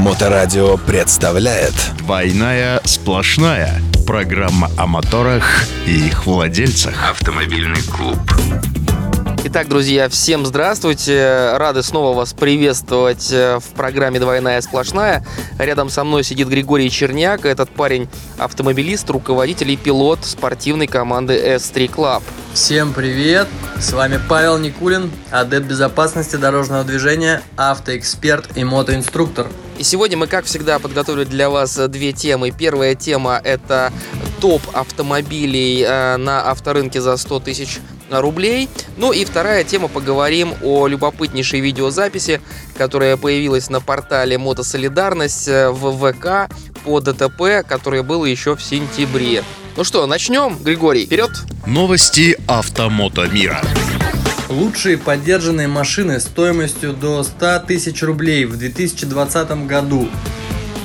Моторадио представляет. «Двойная сплошная» Программа о моторах и их владельцах. Автомобильный клуб Итак, друзья, всем здравствуйте. Рады снова вас приветствовать э, в программе «Двойная сплошная». Рядом со мной сидит Григорий Черняк. Этот парень автомобилист, руководитель и пилот спортивной команды S3 Club. Всем привет! С вами Павел Никулин, адепт безопасности дорожного движения, автоэксперт и мотоинструктор. И сегодня мы, как всегда, подготовили для вас две темы. Первая тема – это топ автомобилей э, на авторынке за 100 тысяч рублей. Ну и вторая тема, поговорим о любопытнейшей видеозаписи, которая появилась на портале Мотосолидарность э, в ВК по ДТП, которое было еще в сентябре. Ну что, начнем, Григорий, вперед! Новости автомото мира. Лучшие поддержанные машины стоимостью до 100 тысяч рублей в 2020 году.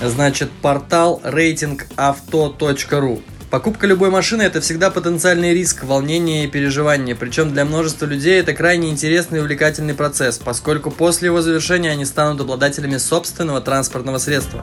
Значит, портал рейтингавто.ру. Покупка любой машины – это всегда потенциальный риск, волнение и переживание. Причем для множества людей это крайне интересный и увлекательный процесс, поскольку после его завершения они станут обладателями собственного транспортного средства.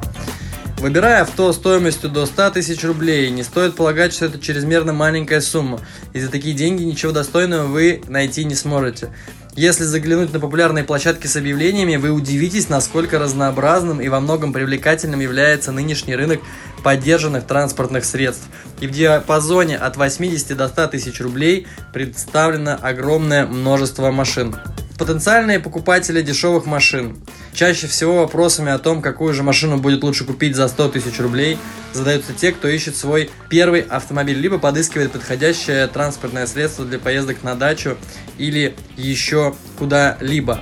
Выбирая авто стоимостью до 100 тысяч рублей, не стоит полагать, что это чрезмерно маленькая сумма, и за такие деньги ничего достойного вы найти не сможете. Если заглянуть на популярные площадки с объявлениями, вы удивитесь, насколько разнообразным и во многом привлекательным является нынешний рынок поддержанных транспортных средств. И в диапазоне от 80 до 100 тысяч рублей представлено огромное множество машин. Потенциальные покупатели дешевых машин. Чаще всего вопросами о том, какую же машину будет лучше купить за 100 тысяч рублей, задаются те, кто ищет свой первый автомобиль, либо подыскивает подходящее транспортное средство для поездок на дачу или еще куда-либо.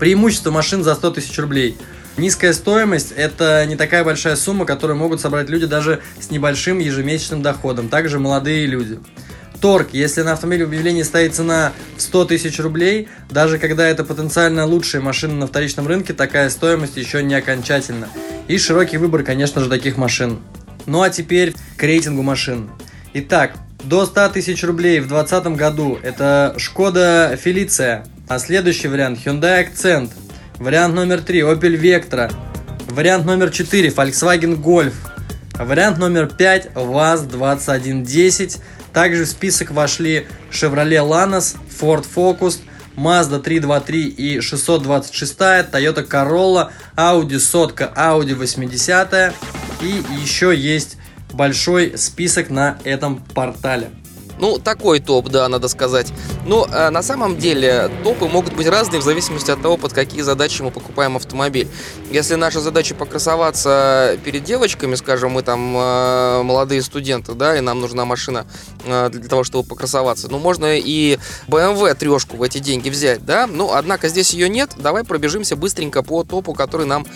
Преимущество машин за 100 тысяч рублей. Низкая стоимость – это не такая большая сумма, которую могут собрать люди даже с небольшим ежемесячным доходом, также молодые люди. Торг. Если на автомобиле в объявлении стоит цена в 100 тысяч рублей, даже когда это потенциально лучшая машина на вторичном рынке, такая стоимость еще не окончательна. И широкий выбор, конечно же, таких машин. Ну а теперь к рейтингу машин. Итак, до 100 тысяч рублей в 2020 году это Шкода Фелиция, а следующий вариант Hyundai Accent, вариант номер 3 Opel Vectra, вариант номер 4 Volkswagen Golf, вариант номер 5 VAZ 2110, также в список вошли Chevrolet Lanos, Ford Focus, Mazda 323 и 626, Toyota Corolla, Audi сотка, Audi 80 и еще есть большой список на этом портале. Ну, такой топ, да, надо сказать. Но э, на самом деле топы могут быть разные в зависимости от того, под какие задачи мы покупаем автомобиль. Если наша задача покрасоваться перед девочками, скажем, мы там э, молодые студенты, да, и нам нужна машина э, для того, чтобы покрасоваться, ну, можно и BMW трешку в эти деньги взять, да, ну, однако здесь ее нет. Давай пробежимся быстренько по топу, который нам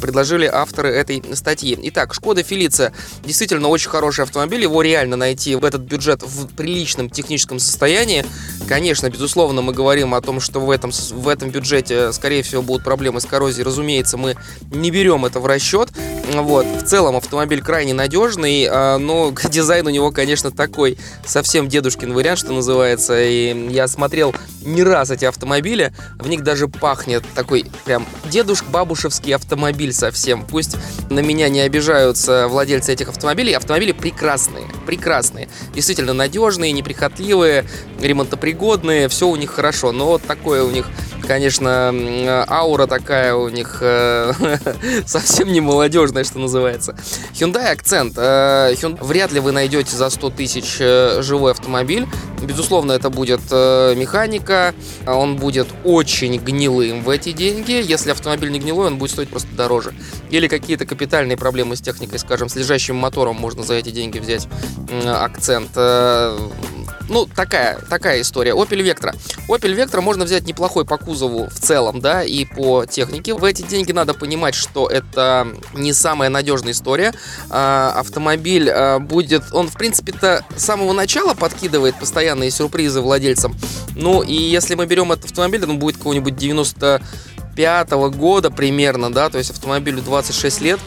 предложили авторы этой статьи. Итак, Шкода Фелиция действительно очень хороший автомобиль, его реально найти в этот бюджет в приличном техническом состоянии. Конечно, безусловно, мы говорим о том, что в этом, в этом бюджете, скорее всего, будут проблемы с коррозией. Разумеется, мы не берем это в расчет. Вот. В целом автомобиль крайне надежный, а, но дизайн у него, конечно, такой совсем дедушкин вариант, что называется. И я смотрел не раз эти автомобили, в них даже пахнет такой прям дедушк-бабушевский автомобиль совсем. Пусть на меня не обижаются владельцы этих автомобилей. Автомобили прекрасные, прекрасные. Действительно надежные, неприхотливые, ремонтопригодные, все у них хорошо. Но вот такое у них конечно, аура такая у них э, совсем не молодежная, что называется. Hyundai Accent. Э, вряд ли вы найдете за 100 тысяч э, живой автомобиль. Безусловно, это будет механика. Он будет очень гнилым в эти деньги. Если автомобиль не гнилой, он будет стоить просто дороже. Или какие-то капитальные проблемы с техникой, скажем, с лежащим мотором можно за эти деньги взять акцент. Ну, такая, такая история. Opel Vectra. Opel Vectra можно взять неплохой по кузову в целом, да, и по технике. В эти деньги надо понимать, что это не самая надежная история. А, автомобиль а, будет, он, в принципе-то, с самого начала подкидывает постоянные сюрпризы владельцам. Ну, и если мы берем этот автомобиль, он будет какого-нибудь 95 -го года примерно, да, то есть автомобилю 26 лет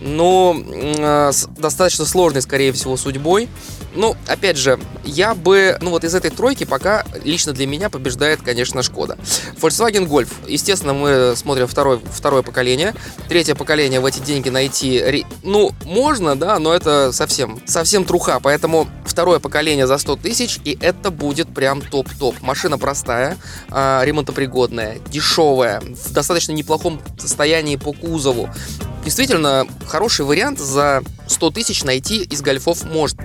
но э, с достаточно сложной, скорее всего, судьбой. Ну, опять же, я бы, ну вот из этой тройки пока лично для меня побеждает, конечно, Шкода. Volkswagen Golf. Естественно, мы смотрим второй, второе поколение. Третье поколение в эти деньги найти, ну, можно, да, но это совсем, совсем труха. Поэтому второе поколение за 100 тысяч, и это будет прям топ-топ. Машина простая, э, ремонтопригодная, дешевая, в достаточно неплохом состоянии по кузову. Действительно, хороший вариант за 100 тысяч найти из гольфов может.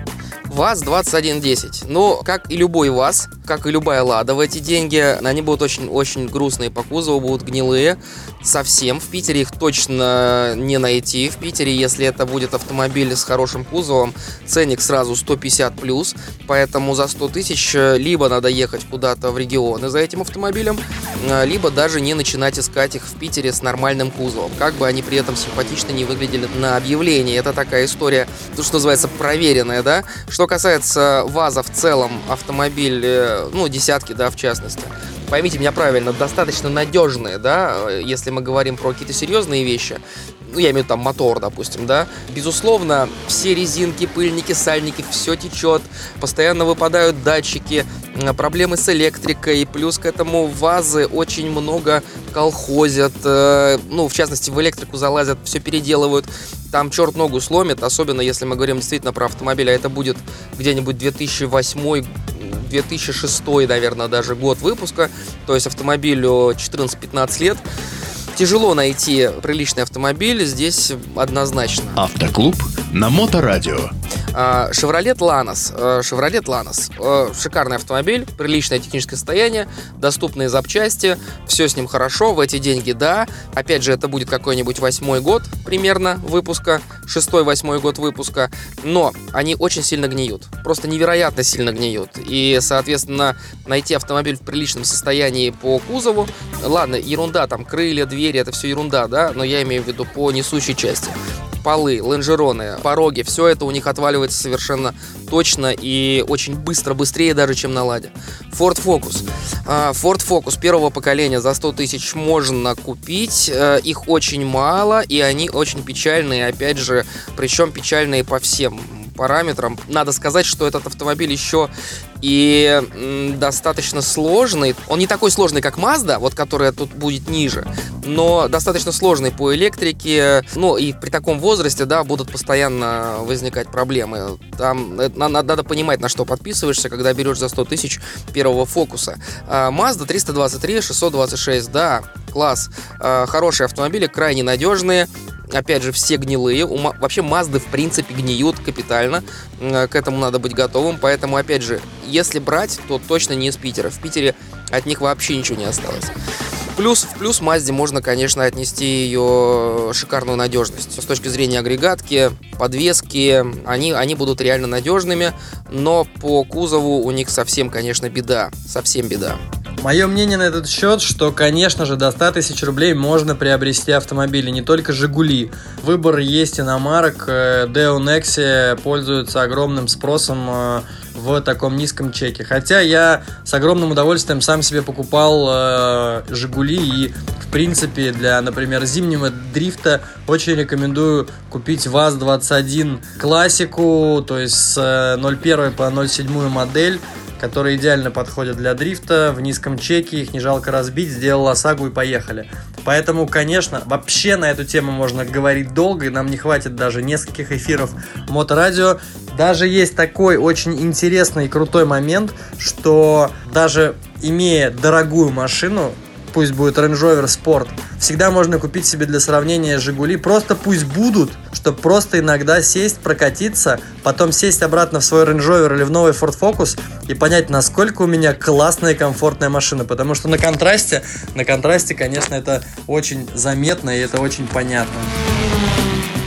ВАЗ-2110. Но, как и любой ВАЗ, как и любая Лада в эти деньги, они будут очень-очень грустные по кузову, будут гнилые совсем. В Питере их точно не найти. В Питере, если это будет автомобиль с хорошим кузовом, ценник сразу 150 плюс. Поэтому за 100 тысяч э, либо надо ехать куда-то в регионы за этим автомобилем, э, либо даже не начинать искать их в Питере с нормальным кузовом. Как бы они при этом симпатично не выглядели на объявлении. Это такая история, то, что называется, проверенная, да. Что касается ВАЗа в целом, автомобиль, э, ну, десятки, да, в частности, поймите меня правильно, достаточно надежные, да, если мы говорим про какие-то серьезные вещи, ну, я имею в виду там мотор, допустим, да, безусловно, все резинки, пыльники, сальники, все течет, постоянно выпадают датчики, проблемы с электрикой, плюс к этому вазы очень много колхозят, э, ну, в частности, в электрику залазят, все переделывают, там черт ногу сломит, особенно если мы говорим действительно про автомобиль, а это будет где-нибудь 2008 2006, наверное, даже год выпуска, то есть автомобилю 14-15 лет. Тяжело найти приличный автомобиль, здесь однозначно. Автоклуб на Моторадио. Chevrolet Lanos. Chevrolet Lanos. Шикарный автомобиль, приличное техническое состояние, доступные запчасти, все с ним хорошо, в эти деньги да. Опять же, это будет какой-нибудь восьмой год примерно выпуска, шестой-восьмой год выпуска, но они очень сильно гниют, просто невероятно сильно гниют. И, соответственно, найти автомобиль в приличном состоянии по кузову, ладно, ерунда, там крылья, двери, это все ерунда, да, но я имею в виду по несущей части полы, лонжероны, пороги, все это у них отваливается совершенно точно и очень быстро, быстрее даже, чем на Ладе. Ford Focus. Ford Focus первого поколения за 100 тысяч можно купить, э, их очень мало, и они очень печальные, опять же, причем печальные по всем параметрам. Надо сказать, что этот автомобиль еще и достаточно сложный. Он не такой сложный, как Mazda, вот которая тут будет ниже, но достаточно сложный по электрике. Ну и при таком возрасте, да, будут постоянно возникать проблемы. Там э, надо, понимать, на что подписываешься, когда берешь за 100 тысяч первого фокуса. А, Mazda 323, 626, да, класс. А, хорошие автомобили, крайне надежные опять же, все гнилые. Вообще Мазды, в принципе, гниют капитально. К этому надо быть готовым. Поэтому, опять же, если брать, то точно не из Питера. В Питере от них вообще ничего не осталось. Плюс, в плюс Мазде можно, конечно, отнести ее шикарную надежность. С точки зрения агрегатки, подвески, они, они будут реально надежными, но по кузову у них совсем, конечно, беда. Совсем беда. Мое мнение на этот счет, что, конечно же, до 100 тысяч рублей можно приобрести автомобили, не только «Жигули». Выбор есть иномарок, Deo Nexia пользуется огромным спросом э, в таком низком чеке. Хотя я с огромным удовольствием сам себе покупал э, «Жигули» и, в принципе, для, например, зимнего дрифта очень рекомендую купить ВАЗ-21 классику, то есть с 01 э, по 07 модель которые идеально подходят для дрифта, в низком чеке, их не жалко разбить, сделал ОСАГУ и поехали. Поэтому, конечно, вообще на эту тему можно говорить долго, и нам не хватит даже нескольких эфиров моторадио. Даже есть такой очень интересный и крутой момент, что даже имея дорогую машину, пусть будет Range Rover Sport. Всегда можно купить себе для сравнения Жигули. Просто пусть будут, чтобы просто иногда сесть, прокатиться, потом сесть обратно в свой Range Rover или в новый Ford Focus и понять, насколько у меня классная и комфортная машина. Потому что на контрасте, на контрасте, конечно, это очень заметно и это очень понятно.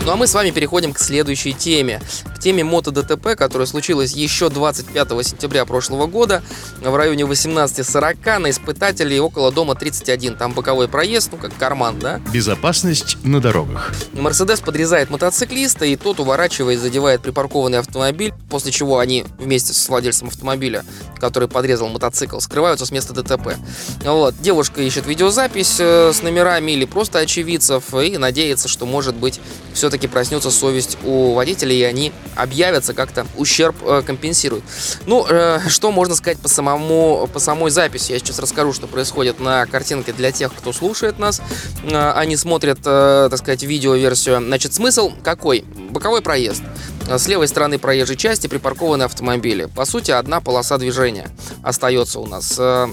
Ну а мы с вами переходим к следующей теме. К теме мото-ДТП, которая случилась еще 25 сентября прошлого года в районе 18.40 на испытателей около дома 31. Там боковой проезд, ну как карман, да? Безопасность на дорогах. Мерседес подрезает мотоциклиста, и тот, уворачиваясь, задевает припаркованный автомобиль, после чего они вместе с владельцем автомобиля, который подрезал мотоцикл, скрываются с места ДТП. Вот. Девушка ищет видеозапись э, с номерами или просто очевидцев и надеется, что, может быть, все-таки проснется совесть у водителей, и они объявятся, как-то ущерб э, компенсируют. Ну, э, что можно сказать по, самому, по самой записи? Я сейчас расскажу, что происходит на картинке для тех, кто слушает нас. Э, они смотрят, э, так сказать, видеоверсию. Значит, смысл какой? Боковой проезд. С левой стороны проезжей части припаркованы автомобили. По сути, одна полоса движения остается у нас. Э,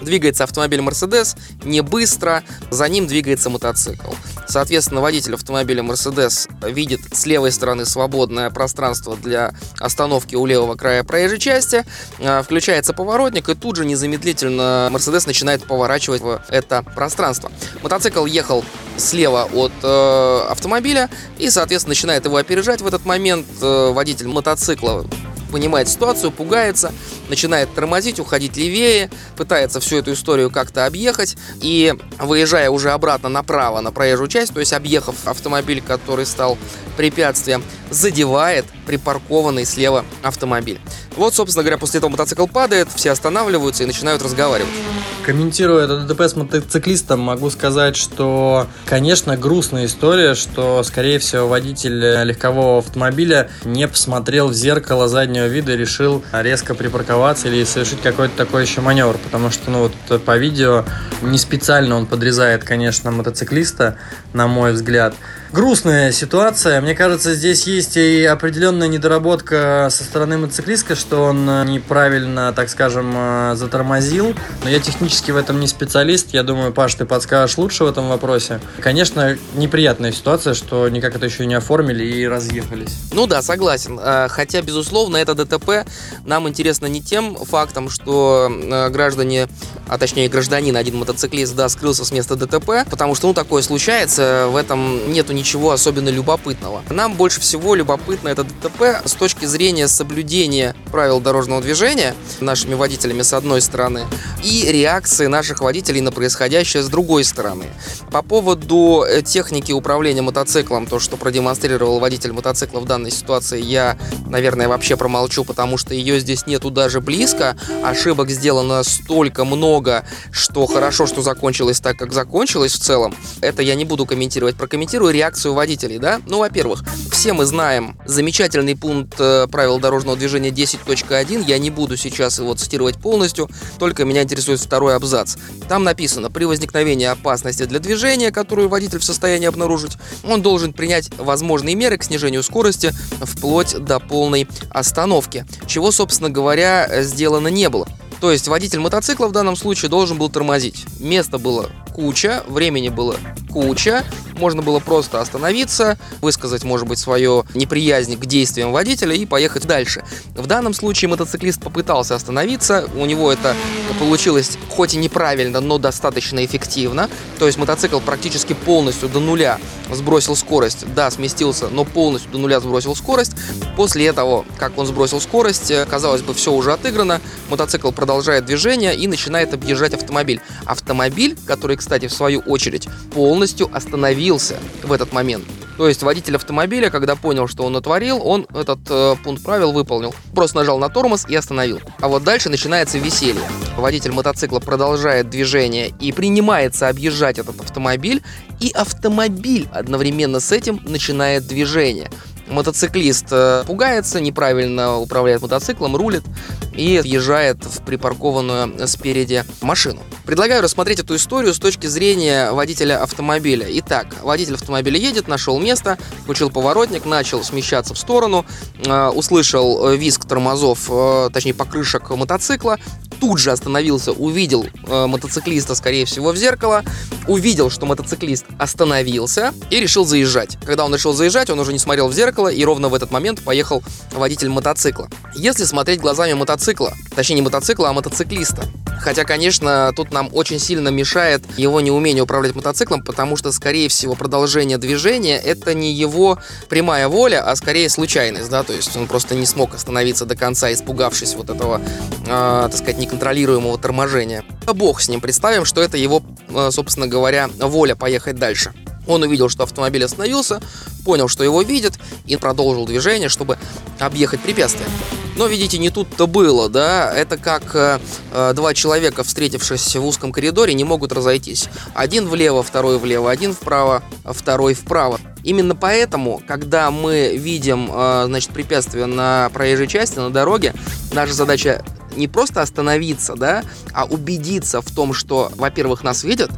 Двигается автомобиль Mercedes не быстро, за ним двигается мотоцикл. Соответственно, водитель автомобиля Mercedes видит с левой стороны свободное пространство для остановки у левого края проезжей части, а, включается поворотник, и тут же незамедлительно Mercedes начинает поворачивать это пространство. Мотоцикл ехал слева от э, автомобиля и, соответственно, начинает его опережать в этот момент. Э, водитель мотоцикла понимает ситуацию, пугается, начинает тормозить, уходить левее, пытается всю эту историю как-то объехать и выезжая уже обратно направо на проезжую часть, то есть объехав автомобиль, который стал препятствием, задевает припаркованный слева автомобиль. Вот, собственно говоря, после этого мотоцикл падает, все останавливаются и начинают разговаривать. Комментируя это ДТП с мотоциклистом, могу сказать, что, конечно, грустная история, что, скорее всего, водитель легкового автомобиля не посмотрел в зеркало заднего вида и решил резко припарковаться или совершить какой-то такой еще маневр, потому что, ну, вот по видео не специально он подрезает, конечно, мотоциклиста, на мой взгляд. Грустная ситуация. Мне кажется, здесь есть и определенная недоработка со стороны мотоциклиста, что он неправильно, так скажем, затормозил. Но я технически в этом не специалист. Я думаю, Паш, ты подскажешь лучше в этом вопросе. Конечно, неприятная ситуация, что никак это еще не оформили и разъехались. Ну да, согласен. Хотя, безусловно, это ДТП нам интересно не тем фактом, что а, граждане, а точнее гражданин, один мотоциклист, да, скрылся с места ДТП, потому что, ну, такое случается, в этом нету ничего особенно любопытного. Нам больше всего любопытно это ДТП с точки зрения соблюдения правил дорожного движения нашими водителями с одной стороны и реакции наших водителей на происходящее с другой стороны. По поводу э, техники управления мотоциклом, то, что продемонстрировал водитель мотоцикла в данной ситуации, я, наверное, вообще промолчу, потому что ее здесь нету даже близко. Ошибок сделано столько много, что хорошо, что закончилось так, как закончилось в целом. Это я не буду комментировать. Прокомментирую реакцию водителей, да? Ну, во-первых, все мы знаем замечательный пункт э, правил дорожного движения 10.1. Я не буду сейчас его цитировать полностью, только меня интересует второй абзац. Там написано, при возникновении опасности для движения, которую водитель в состоянии обнаружить, он должен принять возможные меры к снижению скорости вплоть до полной остановки, чего, собственно говоря, сделано не было. То есть водитель мотоцикла в данном случае должен был тормозить. Место было куча, времени было куча, можно было просто остановиться, высказать, может быть, свое неприязнь к действиям водителя и поехать дальше. В данном случае мотоциклист попытался остановиться, у него это получилось хоть и неправильно, но достаточно эффективно. То есть мотоцикл практически полностью до нуля сбросил скорость, да, сместился, но полностью до нуля сбросил скорость. После этого, как он сбросил скорость, казалось бы, все уже отыграно, мотоцикл продолжает движение и начинает объезжать автомобиль. Автомобиль, который, кстати, в свою очередь, полностью остановился в этот момент. То есть водитель автомобиля, когда понял, что он натворил, он этот э, пункт правил выполнил. Просто нажал на тормоз и остановил. А вот дальше начинается веселье. Водитель мотоцикла продолжает движение и принимается объезжать этот автомобиль, и автомобиль одновременно с этим начинает движение. Мотоциклист э, пугается, неправильно управляет мотоциклом, рулит и въезжает в припаркованную спереди машину. Предлагаю рассмотреть эту историю с точки зрения водителя автомобиля. Итак, водитель автомобиля едет, нашел место, включил поворотник, начал смещаться в сторону, э, услышал э, визг тормозов, точнее покрышек мотоцикла, тут же остановился, увидел э, мотоциклиста, скорее всего, в зеркало, увидел, что мотоциклист остановился и решил заезжать. Когда он решил заезжать, он уже не смотрел в зеркало, и ровно в этот момент поехал водитель мотоцикла. Если смотреть глазами мотоцикла, точнее не мотоцикла, а мотоциклиста, Хотя, конечно, тут нам очень сильно мешает его неумение управлять мотоциклом, потому что, скорее всего, продолжение движения это не его прямая воля, а скорее случайность, да, то есть он просто не смог остановиться до конца, испугавшись вот этого, э, так сказать, неконтролируемого торможения. Бог с ним, представим, что это его, э, собственно говоря, воля поехать дальше. Он увидел, что автомобиль остановился, понял, что его видят, и продолжил движение, чтобы объехать препятствие. Но, видите, не тут-то было, да? Это как э, э, два человека, встретившись в узком коридоре, не могут разойтись. Один влево, второй влево, один вправо, второй вправо. Именно поэтому, когда мы видим, э, значит, препятствие на проезжей части, на дороге, наша задача не просто остановиться, да, а убедиться в том, что, во-первых, нас видят,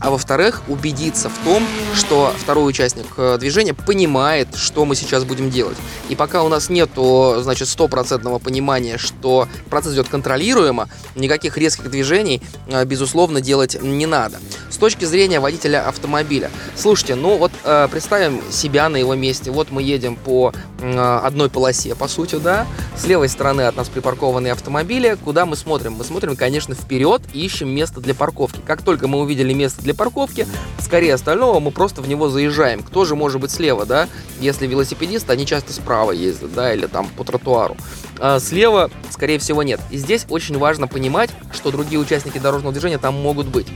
а во-вторых, убедиться в том, что второй участник э, движения понимает, что мы сейчас будем делать. И пока у нас нет, значит, стопроцентного понимания, что процесс идет контролируемо, никаких резких движений, э, безусловно, делать не надо. С точки зрения водителя автомобиля. Слушайте, ну вот э, представим себя на его месте. Вот мы едем по одной полосе, по сути, да. С левой стороны от нас припаркованные автомобили. Куда мы смотрим? Мы смотрим, конечно, вперед и ищем место для парковки. Как только мы увидели место для парковки, скорее остального мы просто в него заезжаем. Кто же может быть слева, да? Если велосипедисты, они часто справа ездят, да, или там по тротуару. А слева, скорее всего, нет. И здесь очень важно понимать, что другие участники дорожного движения там могут быть.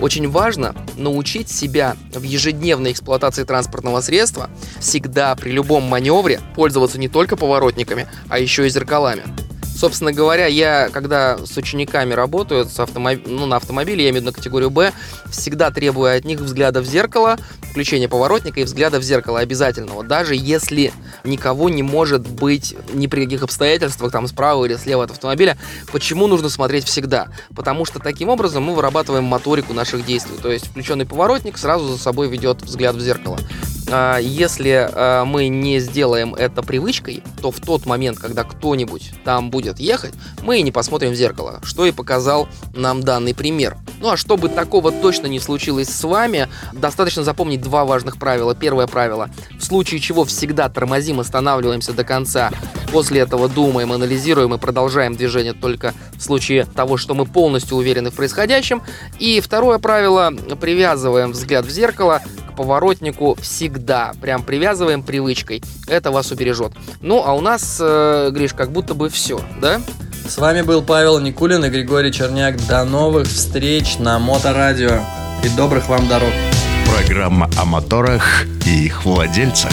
Очень важно научить себя в ежедневной эксплуатации транспортного средства всегда при любом маневре пользоваться не только поворотниками, а еще и зеркалами. Собственно говоря, я, когда с учениками работаю с автомоб... ну, на автомобиле, я имею в виду категорию Б, всегда требую от них взгляда в зеркало, включения поворотника и взгляда в зеркало обязательного. Даже если никого не может быть ни при каких обстоятельствах, там справа или слева от автомобиля, почему нужно смотреть всегда? Потому что таким образом мы вырабатываем моторику наших действий. То есть включенный поворотник сразу за собой ведет взгляд в зеркало. А, если а, мы не сделаем это привычкой, то в тот момент, когда кто-нибудь там будет ехать, мы и не посмотрим в зеркало, что и показал нам данный пример. Ну а чтобы такого точно не случилось с вами, достаточно запомнить два важных правила. Первое правило. В случае чего всегда тормозим, останавливаемся до конца. После этого думаем, анализируем и продолжаем движение только в случае того, что мы полностью уверены в происходящем. И второе правило. Привязываем взгляд в зеркало к поворотнику всегда. Прям привязываем привычкой. Это вас убережет. Ну, а у нас, э, Гриш, как будто бы все, да? С вами был Павел Никулин и Григорий Черняк. До новых встреч на Моторадио. И добрых вам дорог. Программа о моторах и их владельцах.